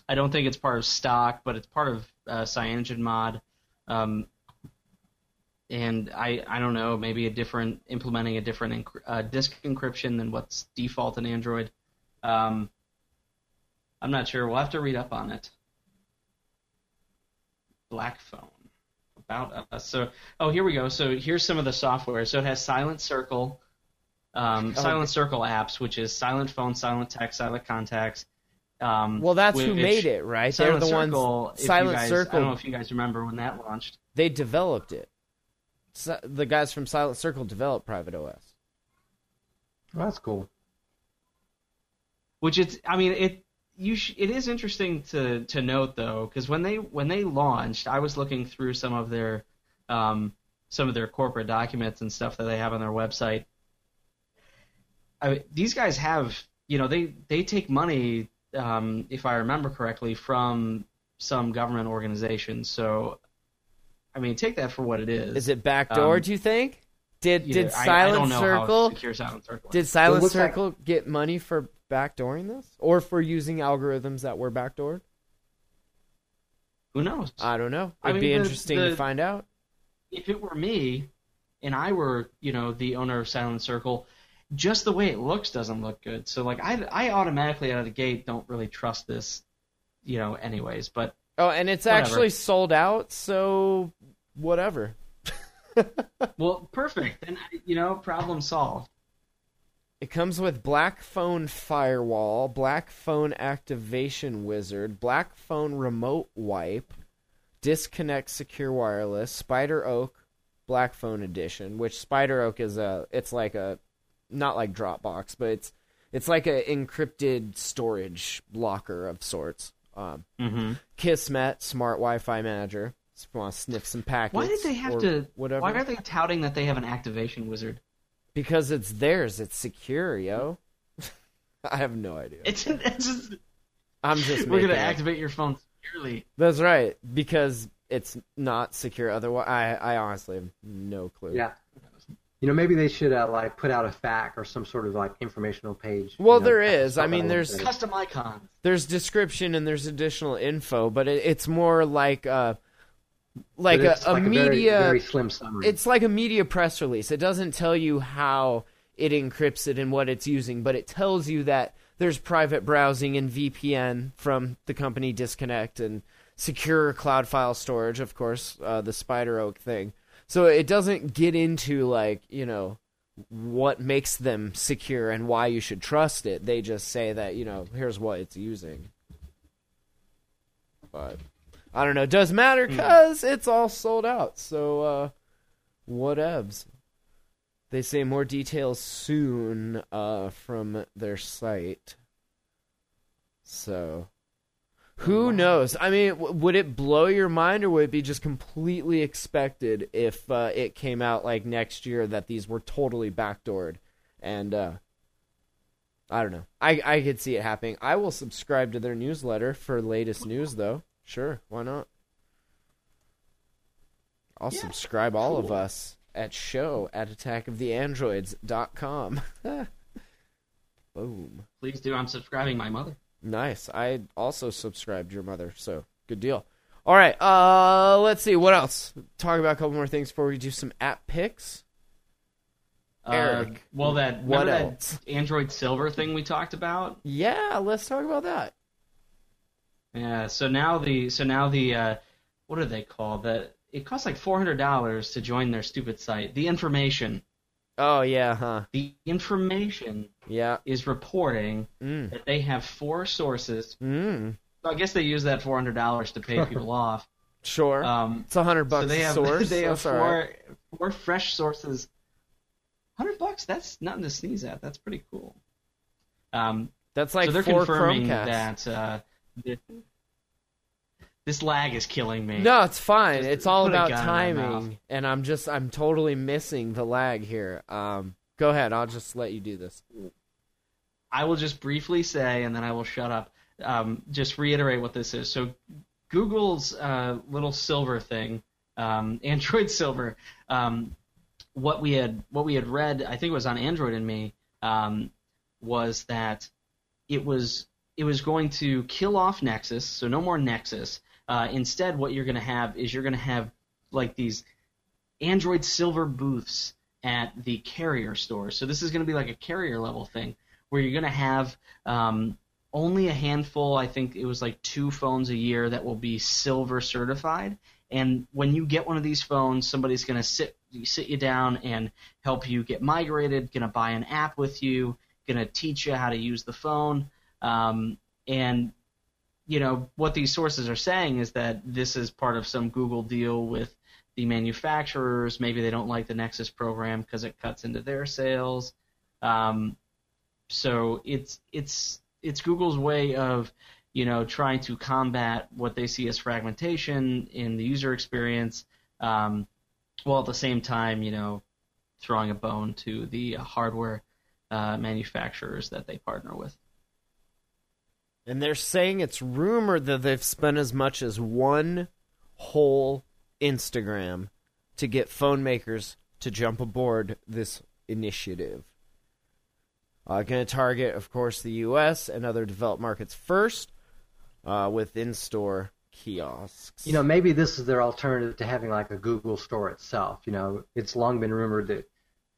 I don't think it's part of stock, but it's part of uh, CyanogenMod. Um, and I, I don't know, maybe a different implementing a different enc- uh, disk encryption than what's default in Android. Um, I'm not sure. We'll have to read up on it. Black Phone about us. So, oh, here we go. So here's some of the software. So it has Silent Circle, um, Oh. Silent Circle apps, which is Silent Phone, Silent Text, Silent Contacts. Um, Well, that's who made it, right? They're the Circle, ones. Silent guys- Circle. I don't know if you guys remember when that launched. They developed it. Si- the guys from Silent Circle developed PrivatOS. Well, that's cool. Which it's, I mean, it you sh- it is interesting to to note though, because when they when they launched, I was looking through some of their um, some of their corporate documents and stuff that they have on their website. I, these guys have, you know, they they take money, um, if I remember correctly, from some government organizations. So, I mean, take that for what it is. Is it backdoor? Um, do you think? Did You did know, I- I Silent don't know how Circle secure Silent Circle. is. did Silent looks like- Circle get money for backdooring this, or for using algorithms that were backdoored? Who knows? I don't know. It'd mean, be the- interesting to find out. if it were me and I were, you know, the owner of Silent Circle, just the way it looks doesn't look good. So like I I automatically out of the gate don't really trust this, you know, anyways, but Oh, and it's Whatever. actually sold out, so whatever. well, perfect. Then you know, problem solved. It comes with Black Phone Firewall, Black Phone Activation Wizard, Black Phone Remote Wipe, Disconnect Secure Wireless, Spider Oak Black Phone Edition, which Spider Oak is a it's like a not like Dropbox, but it's it's like a encrypted storage locker of sorts. Um, Mm-hmm. Kismet Smart Wi-Fi Manager. Just want to sniff some packets. Why did they have to? Whatever. Why are they touting that they have an activation wizard? Because it's theirs. It's secure, yo. I have no idea. It's, it's just, I'm just we're gonna it. activate your phone securely. That's right, because it's not secure. Otherwise, I, I honestly have no clue. Yeah. You know, maybe they should uh, like put out a FAQ or some sort of like informational page. Well, you know, there to is. spell I mean, there's- bit. Custom icons. There's description and there's additional info, but it, it's more like uh But like a, a like media. very, very slim summary. it's like a media press release. It doesn't tell you how it encrypts it and what it's using, but it tells you that there's private browsing and VPN from the company Disconnect and secure cloud file storage, of course, uh, the Spider Oak thing. So it doesn't get into like you know what makes them secure and why you should trust it. They just say that you know here's what it's using. But I don't know. It doesn't matter because it's all sold out. So uh, whatevs. They say more details soon uh, from their site. So, who knows? I mean, w- would it blow your mind, or would it be just completely expected if uh, it came out like next year that these were totally backdoored? And uh, I don't know. I I could see it happening. I will subscribe to their newsletter for latest news, though. Sure, why not? I'll subscribe all of us at show at attackoftheandroids.com. Boom. Please do. I'm subscribing my mother. Nice. I also subscribed your mother, so good deal. All right. Uh, let's see what else. Talk about a couple more things before we do some app picks. Eric, Uh, well, that what else? that Android Silver thing we talked about. Yeah, let's talk about that. Yeah. So now the so now the uh, what are they called? That it costs like four hundred dollars to join their stupid site. The information, Oh yeah, huh? the information Yeah. is reporting Mm. that they have four sources. Mm. So I guess they use that four hundred dollars to pay people off. Sure. Um, it's a hundred bucks so they have source. they have That's four right. four fresh sources. Hundred bucks. That's nothing to sneeze at. That's pretty cool. Um, That's like so they're four confirming Chromecast. that uh, this, this lag is killing me. No, it's fine. Just it's all about gun in my mouth. timing, and I'm just I'm totally missing the lag here. Um, go ahead. I'll just let you do this. I will just briefly say, and then I will shut up. Um, just reiterate what this is. So, Google's uh, little silver thing, um, Android Silver. Um, what we had what we had read, I think it was on Android and Me, um, was that it was it was going to kill off Nexus, so no more Nexus. Uh, instead, what you're going to have is you're going to have like these Android Silver booths at the carrier stores. So this is going to be like a carrier level thing where you're going to have um, only a handful. I think it was like two phones a year that will be silver certified. And when you get one of these phones, somebody's going to sit sit you down and help you get migrated. Going to buy an app with you. Going to teach you how to use the phone. Um, and you know what these sources are saying is that this is part of some Google deal with the manufacturers. Maybe they don't like the Nexus program because it cuts into their sales. Um, so it's it's it's Google's way of you know trying to combat what they see as fragmentation in the user experience, um, while at the same time you know throwing a bone to the hardware uh, manufacturers that they partner with. And they're saying it's rumored that they've spent as much as one whole Instagram to get phone makers to jump aboard this initiative. Uh, going to target, of course, the U.S. and other developed markets first uh, with in-store kiosks. You know, maybe this is their alternative to having like a Google store itself. You know, it's long been rumored that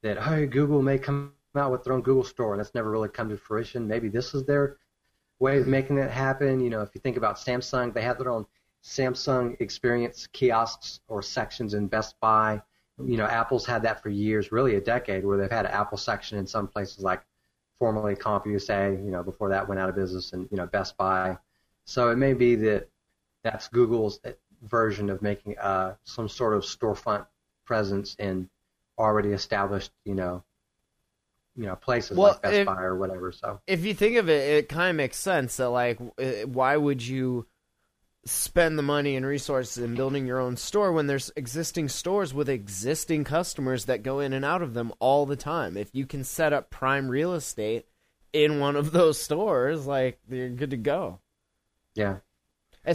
that hey, Google may come out with their own Google store, and that's never really come to fruition. Maybe this is their way of making that happen. You know, if you think about Samsung, they have their own Samsung Experience kiosks or sections in Best Buy. You know, Apple's had that for years, really a decade, where they've had an Apple section in some places like formerly CompUSA. You know, before that went out of business, and you know Best Buy. So it may be that that's Google's version of making uh, some sort of storefront presence in already established, you know, you know places Well, like Best if- Buy or whatever. So if you think of it, it kind of makes sense that like, why would you spend the money and resources in building your own store when there's existing stores with existing customers that go in and out of them all the time? If you can set up prime real estate in one of those stores, like you're good to go. yeah, Well,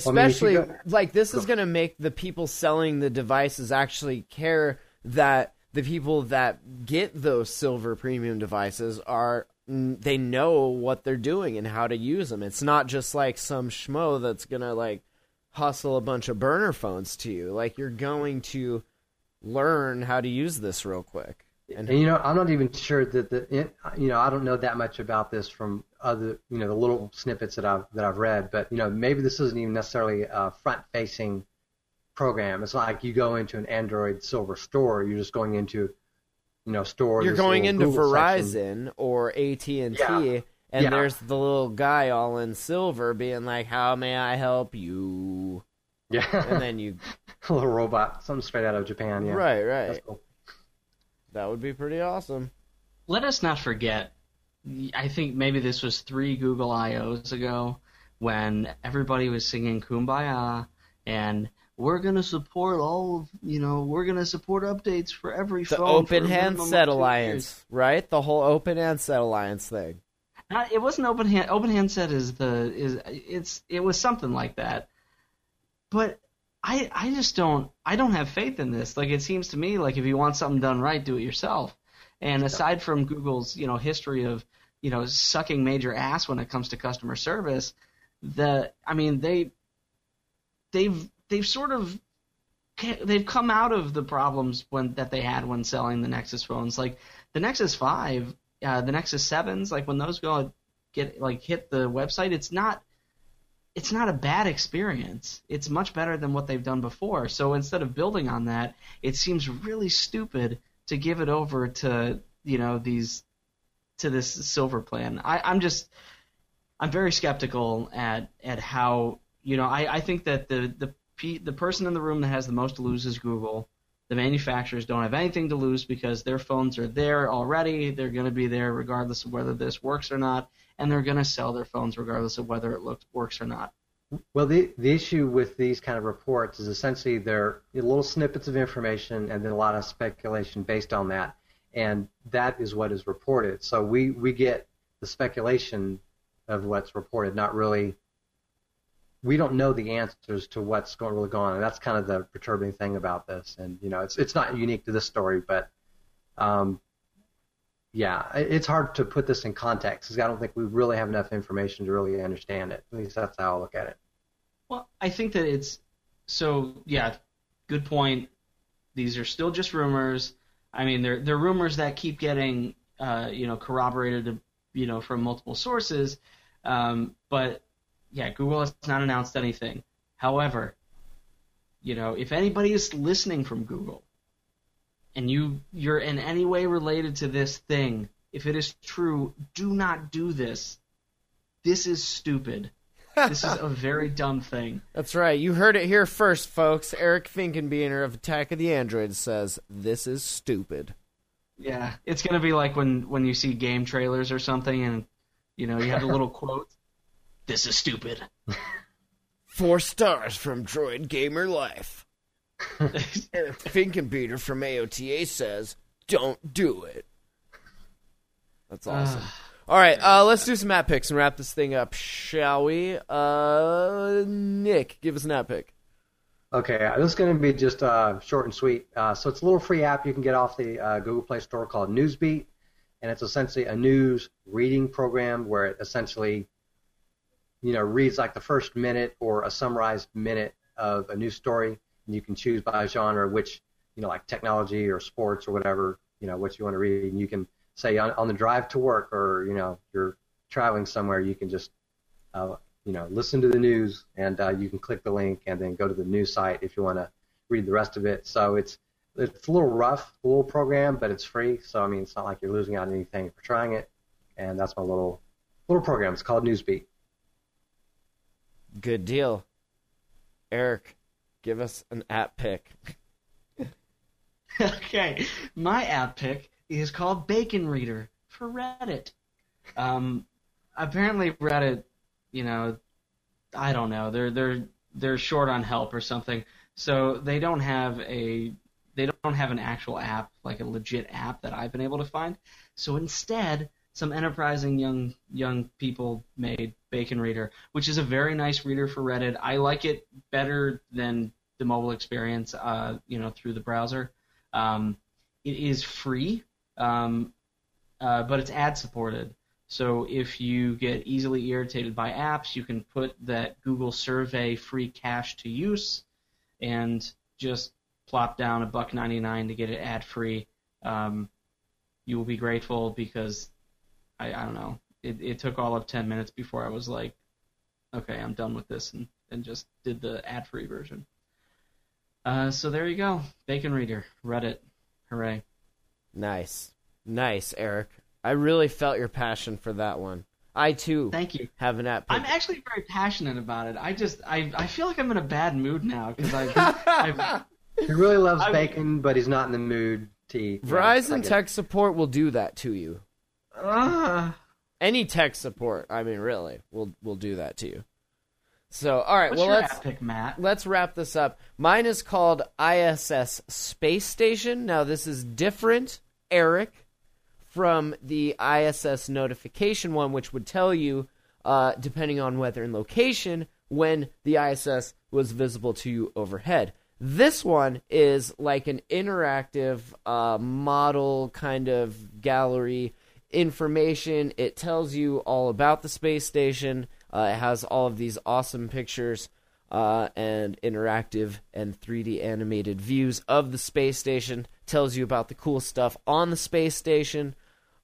I mean, Especially go- like this is going to make the people selling the devices actually care that the people that get those silver premium devices are they know what they're doing and how to use them. It's not just like some schmo that's going to like hustle a bunch of burner phones to you. Like you're going to learn how to use this real quick. And and you know, I'm not even sure that the you know I don't know that much about this from other you know the little snippets that I've that I've read, but you know maybe this isn't even necessarily a front facing program. It's like you go into an Android Silver store, you're just going into you know store. you're going into Google Verizon section. or AT&T Yeah. and Yeah. there's the little guy all in silver being like, "How may I help you?" Yeah, And then you a little robot, something straight out of Japan. Yeah, Right, That's right. cool. That would be pretty awesome. let us not forget. I think maybe this was three Google I/Os ago when everybody was singing "Kumbaya" and we're gonna support all. of You know, we're gonna support updates for every The phone. Open for a Handset Alliance, right? The whole Open Handset Alliance thing. Not, it wasn't open hand. Open handset is the is it's it was something like that. But I I just don't I don't have faith in this. Like it seems to me like if you want something done right, do it yourself. And aside from Google's you know history of you know sucking major ass when it comes to customer service, the I mean they they've they've sort of they've come out of the problems when that they had when selling the Nexus phones. Like the Nexus Five, uh, the Nexus Sevens, like when those go get like hit the website, it's not it's not a bad experience. It's much better than what they've done before. So instead of building on that, it seems really stupid to give it over to you know these to this silver plan. I, I'm just I'm very skeptical at at how you know I, I think that the the the person in the room that has the most to lose is Google. The manufacturers don't have anything to lose because their phones are there already. They're going to be there regardless of whether this works or not, and they're going to sell their phones regardless of whether it looks works or not. Well, the the issue with these kind of reports is essentially they're little snippets of information and then a lot of speculation based on that, and that is what is reported. So we we get the speculation of what's reported, not really. We don't know the answers to what's going really going on, and that's kind of the perturbing thing about this. And you know, it's it's not unique to this story, but um, yeah, it's hard to put this in context because I don't think we really have enough information to really understand it. At least that's how I look at it. Well, I think that it's so. Yeah, good point. These are still just rumors. I mean, they're they're rumors that keep getting uh, you know corroborated, you know, from multiple sources. Um, but yeah, Google has not announced anything. However, you know, if anybody is listening from Google, and you you're in any way related to this thing, if it is true, do not do this. This is stupid. this is a very dumb thing. That's right. You heard it here first, folks. Eric Finkenbeiner of Attack of the Androids says this is stupid. Yeah, it's gonna be like when when you see game trailers or something, and you know you have a little quote. This is stupid. Four stars from Droid Gamer Life. Eric Finkenbeater from AOTA says, "Don't do it." That's awesome. All right, uh, let's do some app picks and wrap this thing up, shall we? Uh, Nick, give us an app pick. Okay, uh, this is going to be just uh, short and sweet. Uh, so it's a little free app you can get off the uh, Google Play Store called Newsbeat, and it's essentially a news reading program where it essentially, you know, reads like the first minute or a summarized minute of a news story, and you can choose by genre which, you know, like technology or sports or whatever, you know, what you want to read, and you can say on, on the drive to work or you know you're traveling somewhere, you can just uh, you know listen to the news and uh, you can click the link and then go to the news site if you want to read the rest of it. So it's it's a little rough, a little program, but it's free. So I mean, it's not like you're losing out on anything for trying it. And that's my little little program. It's called Newsbeat. Good deal, Eric. Give us an app pick. okay, my app pick is called Bacon Reader for Reddit. Um, apparently Reddit, you know, I don't know, they're they're they're short on help or something, so they don't have a they don't have an actual app like a legit app that I've been able to find. So instead, some enterprising young young people made Bacon Reader, which is a very nice reader for Reddit. I like it better than the mobile experience, uh, you know, through the browser. Um, it is free, um, uh, but it's ad supported. So if you get easily irritated by apps, you can put that Google survey free cash to use, and just plop down a buck ninety nine to get it ad free. Um, you will be grateful because I, I don't know. It, it took all of ten minutes before I was like, okay, I'm done with this, and, and just did the ad free version. Uh, so there you go, Bacon Reader, Reddit, hooray! Nice. Nice, Eric. I really felt your passion for that one. I too Thank you. have an app. I'm actually very passionate about it. I just I, I feel like I'm in a bad mood now because I've, I've He really loves I- bacon, but he's not in the mood to eat. Verizon get it. tech support will do that to you. Uh, Any tech support, I mean, really, will will do that to you. So, all right, what's well, let's pick, Matt? let's wrap this up. Mine is called ISS Space Station. Now, this is different, Eric, from the ISS notification one, which would tell you, uh, depending on weather and location, when the ISS was visible to you overhead. This one is like an interactive uh, model kind of gallery information. It tells you all about the space station. Uh, it has all of these awesome pictures uh, and interactive and 3D animated views of the space station. Tells you about the cool stuff on the space station.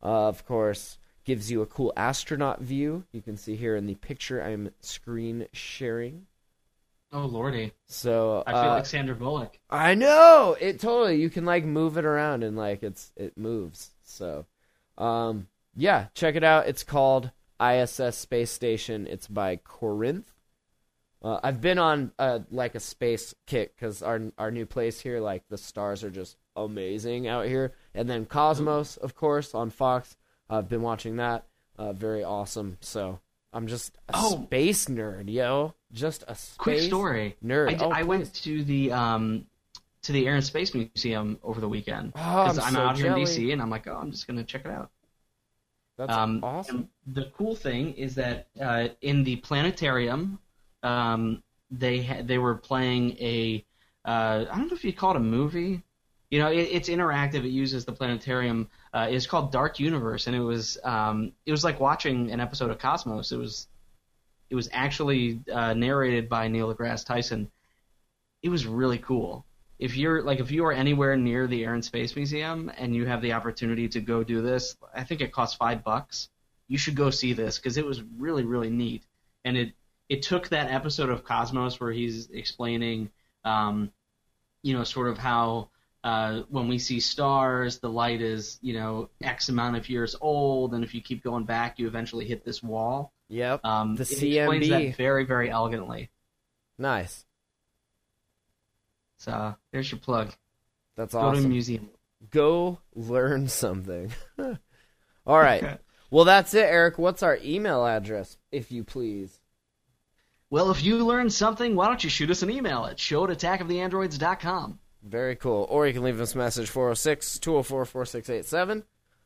Uh, of course, gives you a cool astronaut view. You can see here in the picture I'm screen sharing. Oh lordy, So I feel uh, like Sandra Bullock. I know it totally. You can like move it around and like it's it moves. So, um, yeah, check it out. It's called ISS Space Station. It's by Corinth. Uh, I've been on uh, like a space kick because our our new place here, like the stars are just amazing out here. And then Cosmos, of course, on Fox. I've been watching that. Uh, very awesome. So I'm just a Oh. space nerd, yo. Just a space Quick story. nerd. I, d- Oh, I went to the um to the Air and Space Museum over the weekend Oh, I'm because I'm, so out here in. DC and I'm like, oh, I'm just gonna check it out. That's Um, awesome. The cool thing is that uh, in the planetarium, um, they ha- they were playing a uh, I don't know if you call it a movie. You know, it, it's interactive. It uses the planetarium. Uh, it's called Dark Universe, and it was um, it was like watching an episode of Cosmos. It was it was actually uh, narrated by Neil deGrasse Tyson. It was really cool. If you're like if you are anywhere near the Air and Space Museum and you have the opportunity to go do this, I think it costs five bucks. You should go see this because it was really really neat, and it it took that episode of Cosmos where he's explaining, um, you know, sort of how uh, when we see stars, the light is you know X amount of years old, and if you keep going back, you eventually hit this wall. Yep. Um, The it explains CMB. that very very elegantly. Nice. So there's your plug. That's Go to a museum. Go learn something. All right. Well, that's it, Eric. What's our email address, if you please? Well, if you learned something, why don't you shoot us an email at show at attackoftheandroids.com. Very cool. Or you can leave us a message 406 204 4687.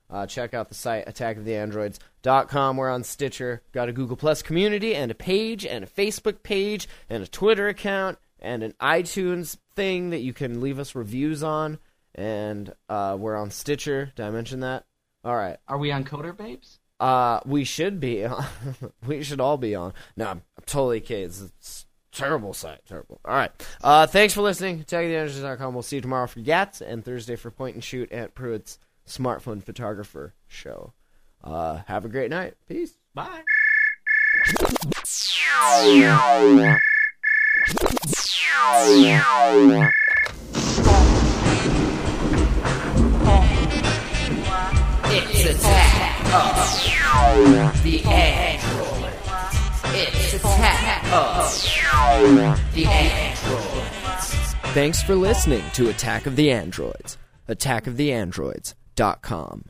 Uh, check out the site attackoftheandroids.com. We're on Stitcher. Got a Google Plus community and a page and a Facebook page and a Twitter account and an iTunes thing that you can leave us reviews on. And uh, we're on Stitcher. Did I mention that? All right. Are we on Coder Babes? Uh, we should be. On. we should all be on. No, I'm, I'm totally kidding. It's, it's a terrible site. Terrible. All right. Uh, thanks for listening. attackoftheandroids.com. We'll see you tomorrow for Gats and Thursday for Point and Shoot at Pruitt's Smartphone Photographer Show. Uh, have a great night. Peace. Bye. Attack of the. Thanks for listening to Attack of the Androids. AttackoftheAndroids.com.